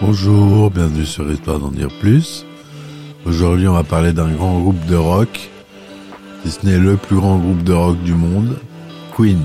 Bonjour, bienvenue sur Histoire d'en dire plus. Aujourd'hui, on va parler d'un grand groupe de rock, si ce n'est le plus grand groupe de rock du monde, Queen.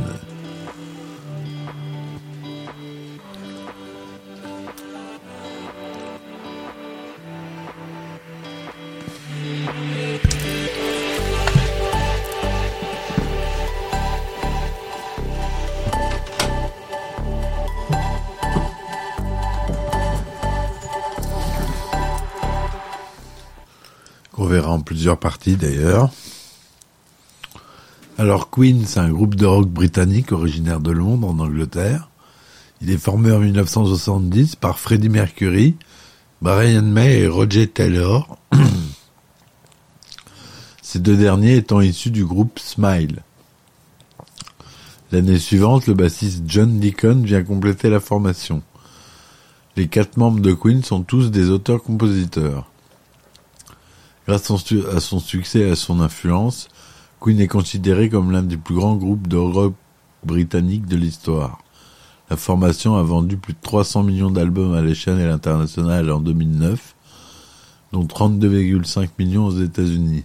Verra en plusieurs parties d'ailleurs. Alors Queen, c'est un groupe de rock britannique originaire de Londres, en Angleterre. Il est formé en 1970 par Freddie Mercury, Brian May et Roger Taylor. Ces deux derniers étant issus du groupe Smile. L'année suivante, le bassiste John Deacon vient compléter la formation. Les quatre membres de Queen sont tous des auteurs-compositeurs. Grâce à son succès et à son influence, Queen est considéré comme l'un des plus grands groupes de rock britanniques de l'histoire. La formation a vendu plus de 300 millions d'albums à l'échelle internationale en 2009, dont 32,5 millions aux États-Unis.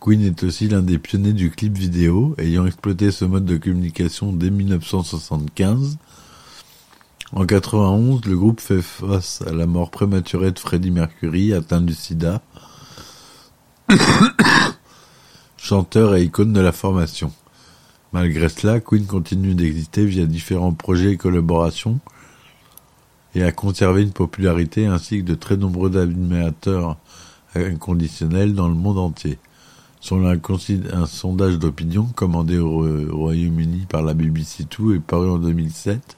Queen est aussi l'un des pionniers du clip vidéo, ayant exploité ce mode de communication dès 1975. En 91, le groupe fait face à la mort prématurée de Freddie Mercury, atteint du sida, chanteur et icône de la formation. Malgré cela, Queen continue d'exister via différents projets et collaborations et a conservé une popularité ainsi que de très nombreux admirateurs inconditionnels dans le monde entier. Selon un, sondage d'opinion commandé au Royaume-Uni par la BBC Two et paru en 2007,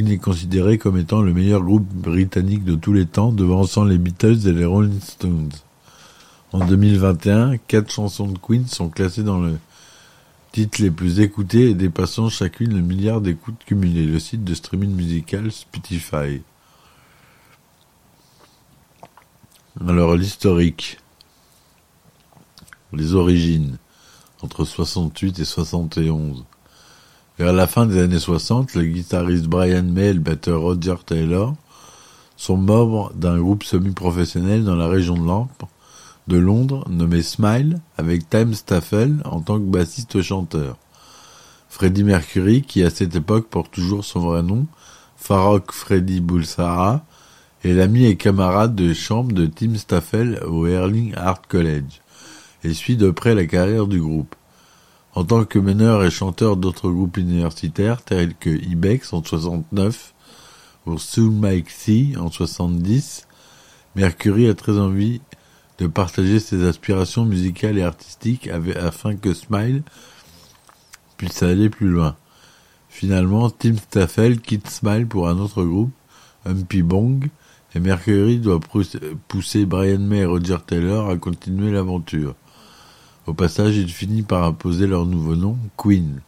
Queen est considéré comme étant le meilleur groupe britannique de tous les temps, devançant les Beatles et les Rolling Stones. En 2021, quatre chansons de Queen sont classées dans le titre les plus écoutés et dépassant chacune le milliard d'écoutes cumulées, le site de streaming musical Spotify. Alors l'historique, les origines, entre 68 et 71. Vers la fin des années 60, le guitariste Brian May et le batteur Roger Taylor sont membres d'un groupe semi-professionnel dans la région de Lampe, de Londres nommé Smile avec Tim Staffel en tant que bassiste-chanteur. Freddie Mercury, qui à cette époque porte toujours son vrai nom, Farrokh Freddy Bulsara, est l'ami et camarade de chambre de Tim Staffel au Erling Art College et suit de près la carrière du groupe. En tant que meneur et chanteur d'autres groupes universitaires tels que Ibex en 69 ou Soul Mike C en 70, Mercury a très envie de partager ses aspirations musicales et artistiques afin que Smile puisse aller plus loin. Finalement, Tim Staffel quitte Smile pour un autre groupe, Humpy Bong, et Mercury doit pousser Brian May et Roger Taylor à continuer l'aventure. Au passage, il finit par imposer leur nouveau nom, Queen,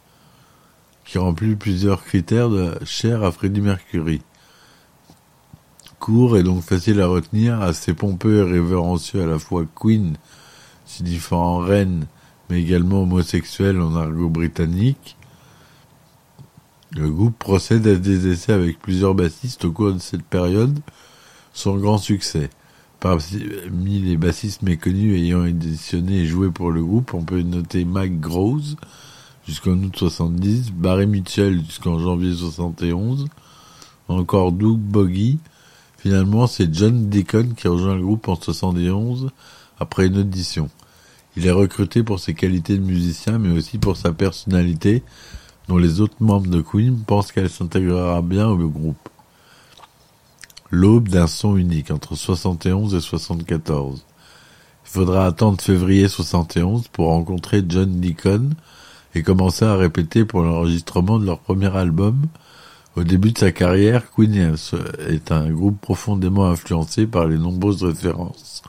qui remplit plusieurs critères de chair à Freddie Mercury. Court et donc facile à retenir, assez pompeux et révérencieux à la fois Queen, signifiant reine, mais également homosexuel en argot britannique. Le groupe procède à des essais avec plusieurs bassistes au cours de cette période, sans grand succès. Parmi les bassistes méconnus ayant éditionné et joué pour le groupe, on peut noter Mike Groves jusqu'en août 70, Barry Mitchell jusqu'en janvier 71, encore Doug Boggy. Finalement, c'est John Deacon qui rejoint le groupe en 71 après une audition. Il est recruté pour ses qualités de musicien, mais aussi pour sa personnalité, dont les autres membres de Queen pensent qu'elle s'intégrera bien au groupe l'aube d'un son unique entre 71 et 74. Il faudra attendre février 71 pour rencontrer John Deacon et commencer à répéter pour l'enregistrement de leur premier album. Au début de sa carrière, Queen est un groupe profondément influencé par les nombreuses références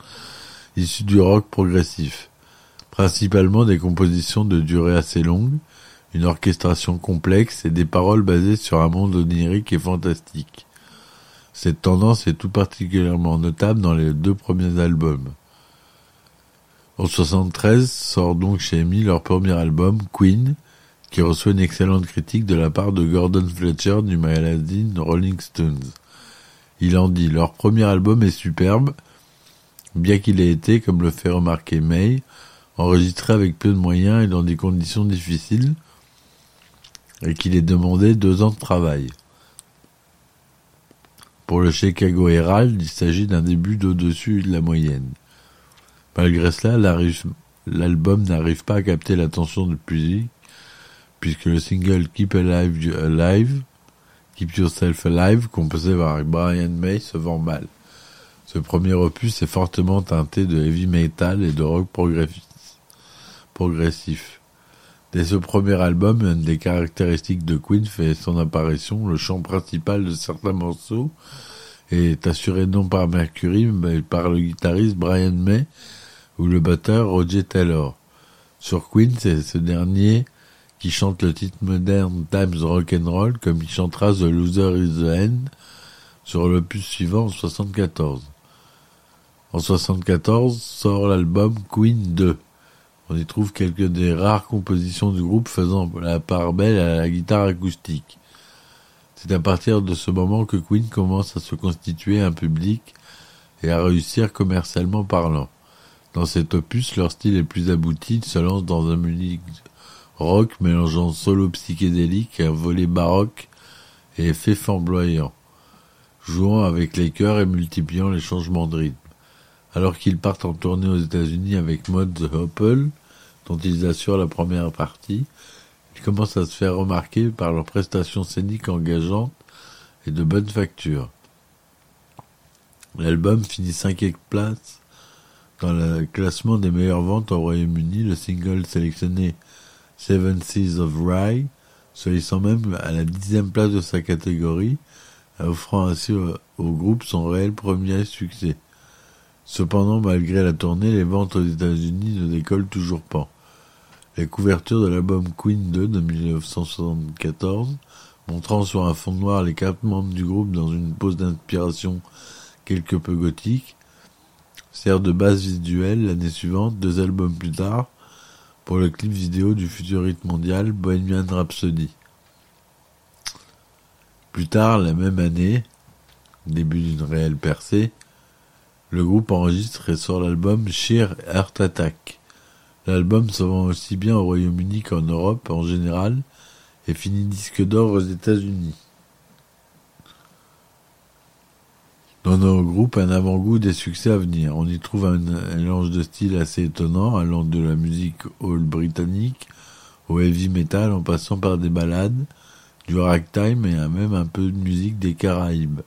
issues du rock progressif, principalement des compositions de durée assez longue, une orchestration complexe et des paroles basées sur un monde onirique et fantastique. Cette tendance est tout particulièrement notable dans les deux premiers albums. En 73 sort donc chez EMI leur premier album, Queen, qui reçoit une excellente critique de la part de Gordon Fletcher du magazine Rolling Stones. Il en dit leur premier album est superbe, bien qu'il ait été, comme le fait remarquer May, enregistré avec peu de moyens et dans des conditions difficiles, et qu'il ait demandé deux ans de travail. Pour le Chicago Herald, il s'agit d'un début d'au-dessus de la moyenne. Malgré cela, l'album n'arrive pas à capter l'attention du public, puisque le single Keep Alive, Keep Yourself Alive, composé par Brian May, se vend mal. Ce premier opus est fortement teinté de heavy metal et de rock progressif. Dès ce premier album, une des caractéristiques de Queen fait son apparition, le chant principal de certains morceaux est assuré non par Mercury, mais par le guitariste Brian May, ou le batteur Roger Taylor. Sur Queen, c'est ce dernier qui chante le titre moderne Times Rock and Roll comme il chantera The Loser is the End sur l'opus suivant en 74. En 74 sort l'album Queen 2. On y trouve quelques des rares compositions du groupe faisant la part belle à la guitare acoustique. C'est à partir de ce moment que Queen commence à se constituer un public et à réussir commercialement parlant. Dans cet opus, leur style est plus abouti, ils se lancent dans un musique rock mélangeant solo psychédélique, un volet baroque et effets flamboyants, jouant avec les chœurs et multipliant les changements de rythme. Alors qu'ils partent en tournée aux États-Unis avec The Hopple, dont ils assurent la première partie, ils commencent à se faire remarquer par leurs prestations scéniques engageantes et de bonne facture. L'album finit cinquième place dans le classement des meilleures ventes au Royaume-Uni, le single sélectionné Seven Seas of Rye se laissant même à la dixième place de sa catégorie, offrant ainsi au groupe son réel premier succès. Cependant, malgré la tournée, les ventes aux États-Unis ne décollent toujours pas. Les couvertures de l'album Queen 2 de 1974, montrant sur un fond noir les quatre membres du groupe dans une pose d'inspiration quelque peu gothique, sert de base visuelle l'année suivante, deux albums plus tard, pour le clip vidéo du futur hit mondial Bohemian Rhapsody. Plus tard, la même année, début d'une réelle percée, le groupe enregistre et sort l'album Sheer Heart Attack. L'album se vend aussi bien au Royaume-Uni qu'en Europe en général et finit disque d'or aux États-Unis. Dans nos groupes, un avant-goût des succès à venir. On y trouve un mélange de styles assez étonnant, allant de la musique old britannique au heavy metal en passant par des ballades, du ragtime et même un peu de musique des Caraïbes.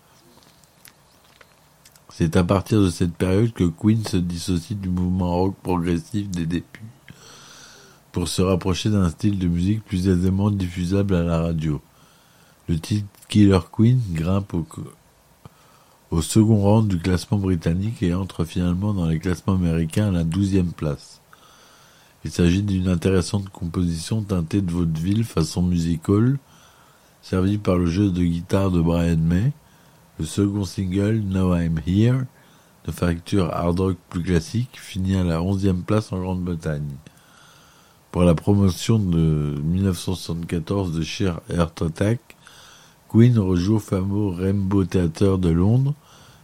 C'est à partir de cette période que Queen se dissocie du mouvement rock progressif des débuts pour se rapprocher d'un style de musique plus aisément diffusable à la radio. Le titre Killer Queen grimpe au second rang du classement britannique et entre finalement dans les classements américains à la douzième place. Il s'agit d'une intéressante composition teintée de vaudeville façon musical, servie par le jeu de guitare de Brian May, le second single Now I'm Here, de facture hard rock plus classique, finit à la onzième place en Grande-Bretagne. Pour la promotion de 1974 de Sheer Heart Attack, Queen rejoue au fameux Rainbow Theatre de Londres,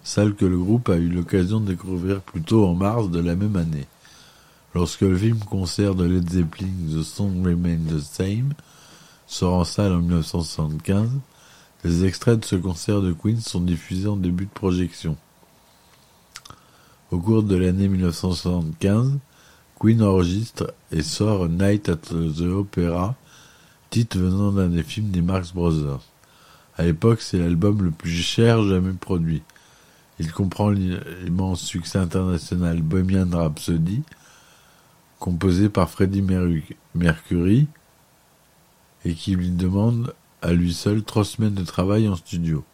salle que le groupe a eu l'occasion de découvrir plus tôt en mars de la même année. Lorsque le film-concert de Led Zeppelin The Song Remain the Same sort en salle en 1975, les extraits de ce concert de Queen sont diffusés en début de projection. Au cours de l'année 1975, Queen enregistre et sort Night at the Opera, titre venant d'un des films des Marx Brothers. À l'époque, c'est l'album le plus cher jamais produit. Il comprend l'immense succès international Bohemian Rhapsody, composé par Freddie Mercury, et qui lui demande à lui seul trois semaines de travail en studio.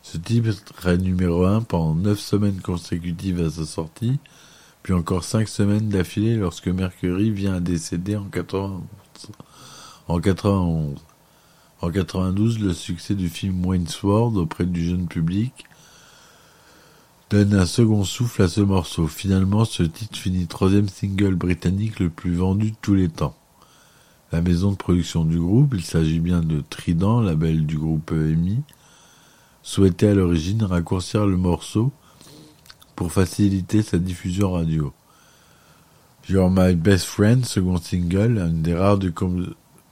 Ce titre est numéro un pendant neuf semaines consécutives à sa sortie, puis encore cinq semaines d'affilée lorsque Mercury vient à décéder en 91. En 91. En 92, le succès du film Wayne's World auprès du jeune public donne un second souffle à ce morceau. Finalement, ce titre finit troisième single britannique le plus vendu de tous les temps. La maison de production du groupe, il s'agit bien de Trident, label du groupe EMI, souhaitait à l'origine raccourcir le morceau pour faciliter sa diffusion radio. You're My Best Friend, second single, une des rares de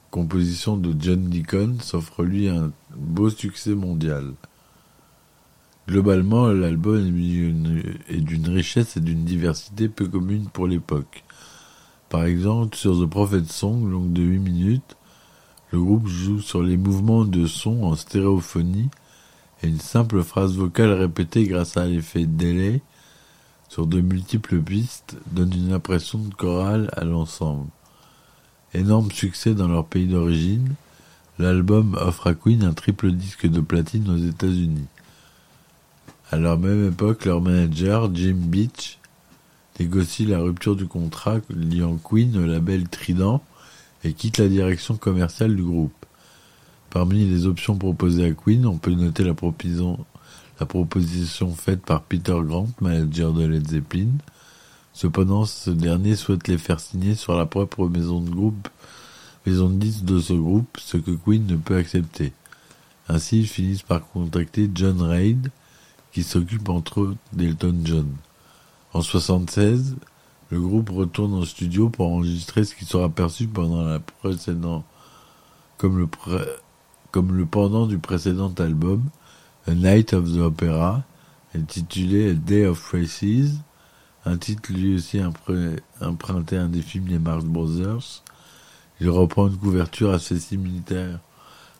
compositions de John Deacon, s'offre lui un beau succès mondial. Globalement, l'album est d'une richesse et d'une diversité peu commune pour l'époque. Par exemple, sur The Prophet Song, longue de 8 minutes, le groupe joue sur les mouvements de son en stéréophonie et une simple phrase vocale répétée grâce à l'effet delay sur de multiples pistes donne une impression de chorale à l'ensemble. Énorme succès dans leur pays d'origine, l'album offre à Queen un triple disque de platine aux États-Unis. À leur même époque, leur manager, Jim Beach, négocie la rupture du contrat liant Queen au label Trident et quitte la direction commerciale du groupe. Parmi les options proposées à Queen, on peut noter la proposition, faite par Peter Grant, manager de Led Zeppelin. Cependant, ce dernier souhaite les faire signer sur la propre maison de groupe, maison de disques de ce groupe, ce que Queen ne peut accepter. Ainsi, ils finissent par contacter John Reid, qui s'occupe entre autres d'Elton John. En 76, le groupe retourne au studio pour enregistrer ce qui sera perçu pendant la comme le, comme le pendant du précédent album, A Night of the Opera, intitulé A Day of Faces, un titre lui aussi emprunté à un des films des Marx Brothers. Il reprend une couverture assez similaire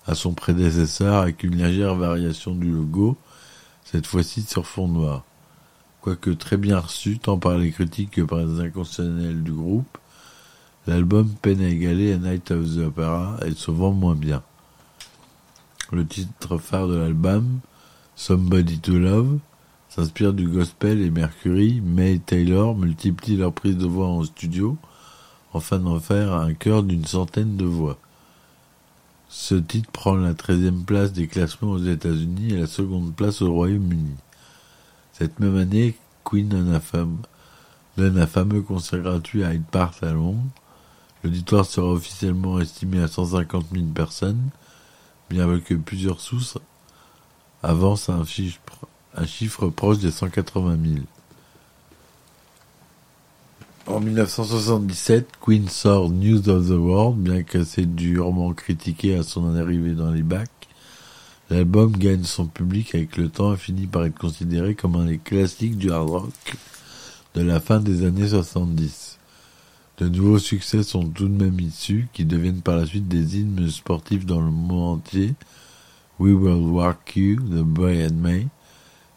à son prédécesseur avec une légère variation du logo, cette fois-ci sur fond noir. Quoique très bien reçu tant par les critiques que par les inconscientiels du groupe, l'album peine à égaler A Night of the Opera et se vend moins bien. Le titre phare de l'album, Somebody to Love, s'inspire du gospel et Mercury, May Taylor multiplie leurs prises de voix en studio, afin d'en faire un chœur d'une centaine de voix. Ce titre prend la treizième place des classements aux États-Unis et la seconde place au Royaume-Uni. Cette même année, Queen donne un, fameux concert gratuit à Hyde Park à Londres. L'auditoire sera officiellement estimé à 150 000 personnes, bien que plusieurs sources avancent un chiffre, un chiffre proche des 180 000. En 1977, Queen sort News of the World, bien qu'assez durement critiqué à son arrivée dans les bacs. L'album gagne son public avec le temps et finit par être considéré comme un des classiques du hard rock de la fin des années 70. De nouveaux succès sont tout de même issus, qui deviennent par la suite des hymnes sportifs dans le monde entier. We Will Walk You de Brian May,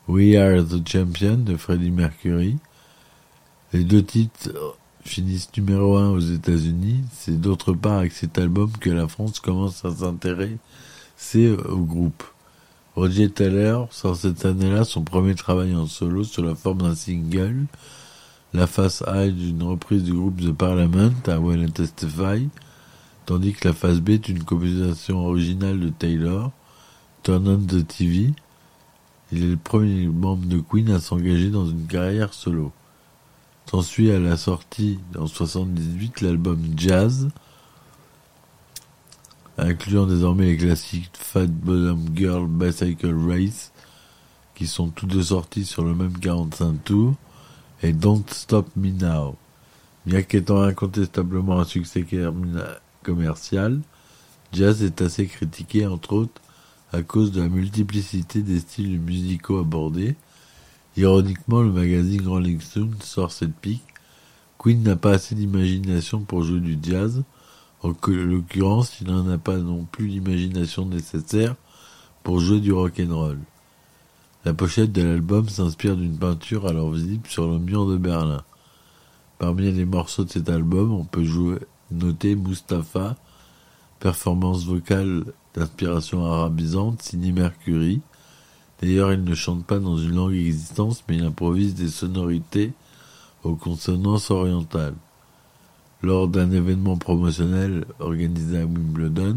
We Are the Champion de Freddie Mercury, les deux titres finissent numéro un aux États-Unis. C'est d'autre part avec cet album que la France commence à s'intéresser au groupe. Roger Taylor sort cette année-là son premier travail en solo sous la forme d'un single, la face A d'une reprise du groupe The Parliament à Well and Testify, tandis que la face B est une composition originale de Taylor, Turn on the TV. Il est le premier membre de Queen à s'engager dans une carrière solo. S'ensuit à la sortie en 78 l'album Jazz, incluant désormais les classiques Fat Bottom Girl Bicycle Race, qui sont tous deux sortis sur le même 45 tours, et Don't Stop Me Now. Bien qu'étant incontestablement un succès commercial, Jazz est assez critiqué entre autres à cause de la multiplicité des styles musicaux abordés, Ironiquement, le magazine Rolling Stone sort cette pique. Queen n'a pas assez d'imagination pour jouer du jazz. En l'occurrence, il n'en a pas non plus l'imagination nécessaire pour jouer du rock and roll. La pochette de l'album s'inspire d'une peinture alors visible sur le mur de Berlin. Parmi les morceaux de cet album, on peut noter Mustapha, performance vocale d'inspiration arabisante, signé Mercury, D'ailleurs, il ne chante pas dans une langue existante, mais il improvise des sonorités aux consonances orientales. Lors d'un événement promotionnel organisé à Wimbledon,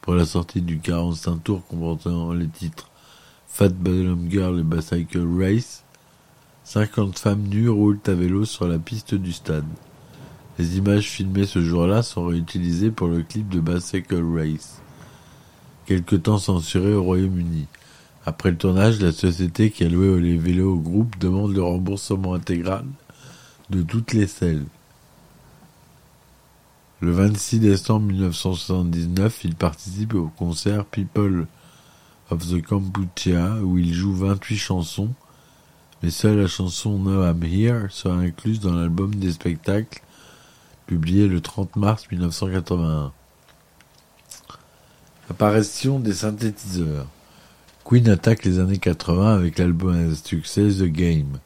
pour la sortie du 45 tours comportant les titres Fat Bottom Girl et Bicycle Race, 50 femmes nues roulent à vélo sur la piste du stade. Les images filmées ce jour-là sont réutilisées pour le clip de Bicycle Race, quelque temps censuré au Royaume-Uni. Après le tournage, la société qui a loué les vélos au groupe demande le remboursement intégral de toutes les selles. Le 26 décembre 1979, il participe au concert People of the Kampuchea où il joue 28 chansons, mais seule la chanson No I'm Here sera incluse dans l'album des spectacles publié le 30 mars 1981. Apparition des synthétiseurs. Queen attaque les années 80 avec l'album à succès The Game,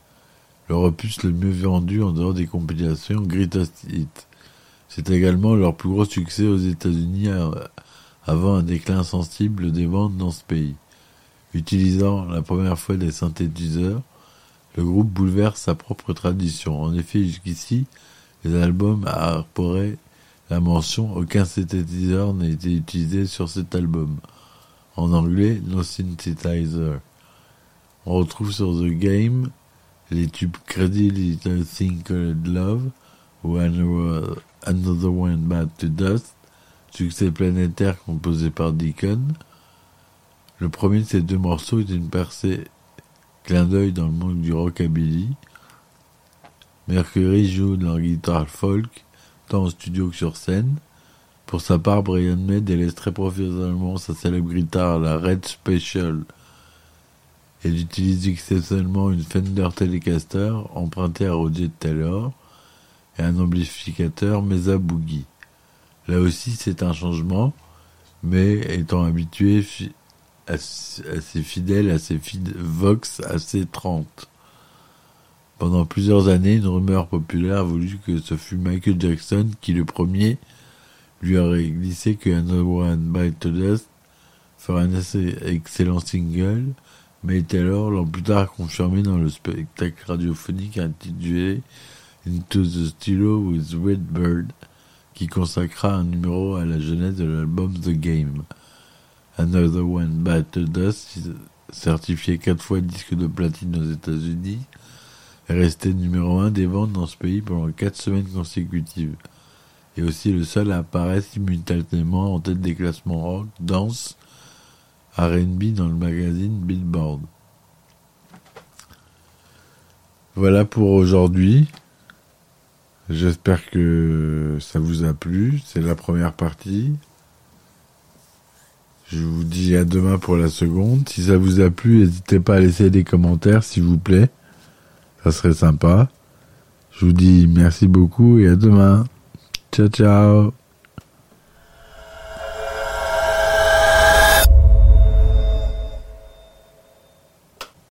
leur opus le mieux vendu en dehors des compilations Greatest Hits. C'est également leur plus gros succès aux États-Unis avant un déclin sensible des ventes dans ce pays. Utilisant la première fois des synthétiseurs, le groupe bouleverse sa propre tradition. En effet, jusqu'ici, les albums arboraient la mention aucun synthétiseur n'a été utilisé sur cet album. En anglais, no synthesizer. On retrouve sur The Game les tubes Crazy Little Thing Called Love Another One Bad to Dust, succès planétaire composé par Deacon. Le premier de ces deux morceaux est une percée clin d'œil dans le monde du rockabilly. Mercury joue de la guitare folk, tant au studio que sur scène. Pour sa part, Brian May délaisse très professionnellement sa célèbre guitare, la Red Special. Elle utilise exceptionnellement une Fender Telecaster empruntée à Roger Taylor et un amplificateur Mesa Boogie. Là aussi, c'est un changement, mais étant habitué assez fidèle à ses Vox AC30. Pendant plusieurs années, une rumeur populaire voulu que ce fût Michael Jackson qui, le premier, lui aurait glissé que Another One Bite to Dust ferait un assez excellent single, mais est alors l'an plus tard confirmé dans le spectacle radiophonique intitulé Into the Stylo with Red Bird, qui consacra un numéro à la jeunesse de l'album The Game. Another One Bite Dust, certifié quatre fois disque de platine aux États-Unis, est resté numéro un des ventes dans ce pays pendant quatre semaines consécutives, et aussi le seul à apparaître simultanément en tête des classements rock, dance, R&B dans le magazine Billboard. Voilà pour aujourd'hui. J'espère que ça vous a plu. C'est la première partie. Je vous dis à demain pour la seconde. Si ça vous a plu, n'hésitez pas à laisser des commentaires, s'il vous plaît. Ça serait sympa. Je vous dis merci beaucoup et à demain. Ciao, ciao.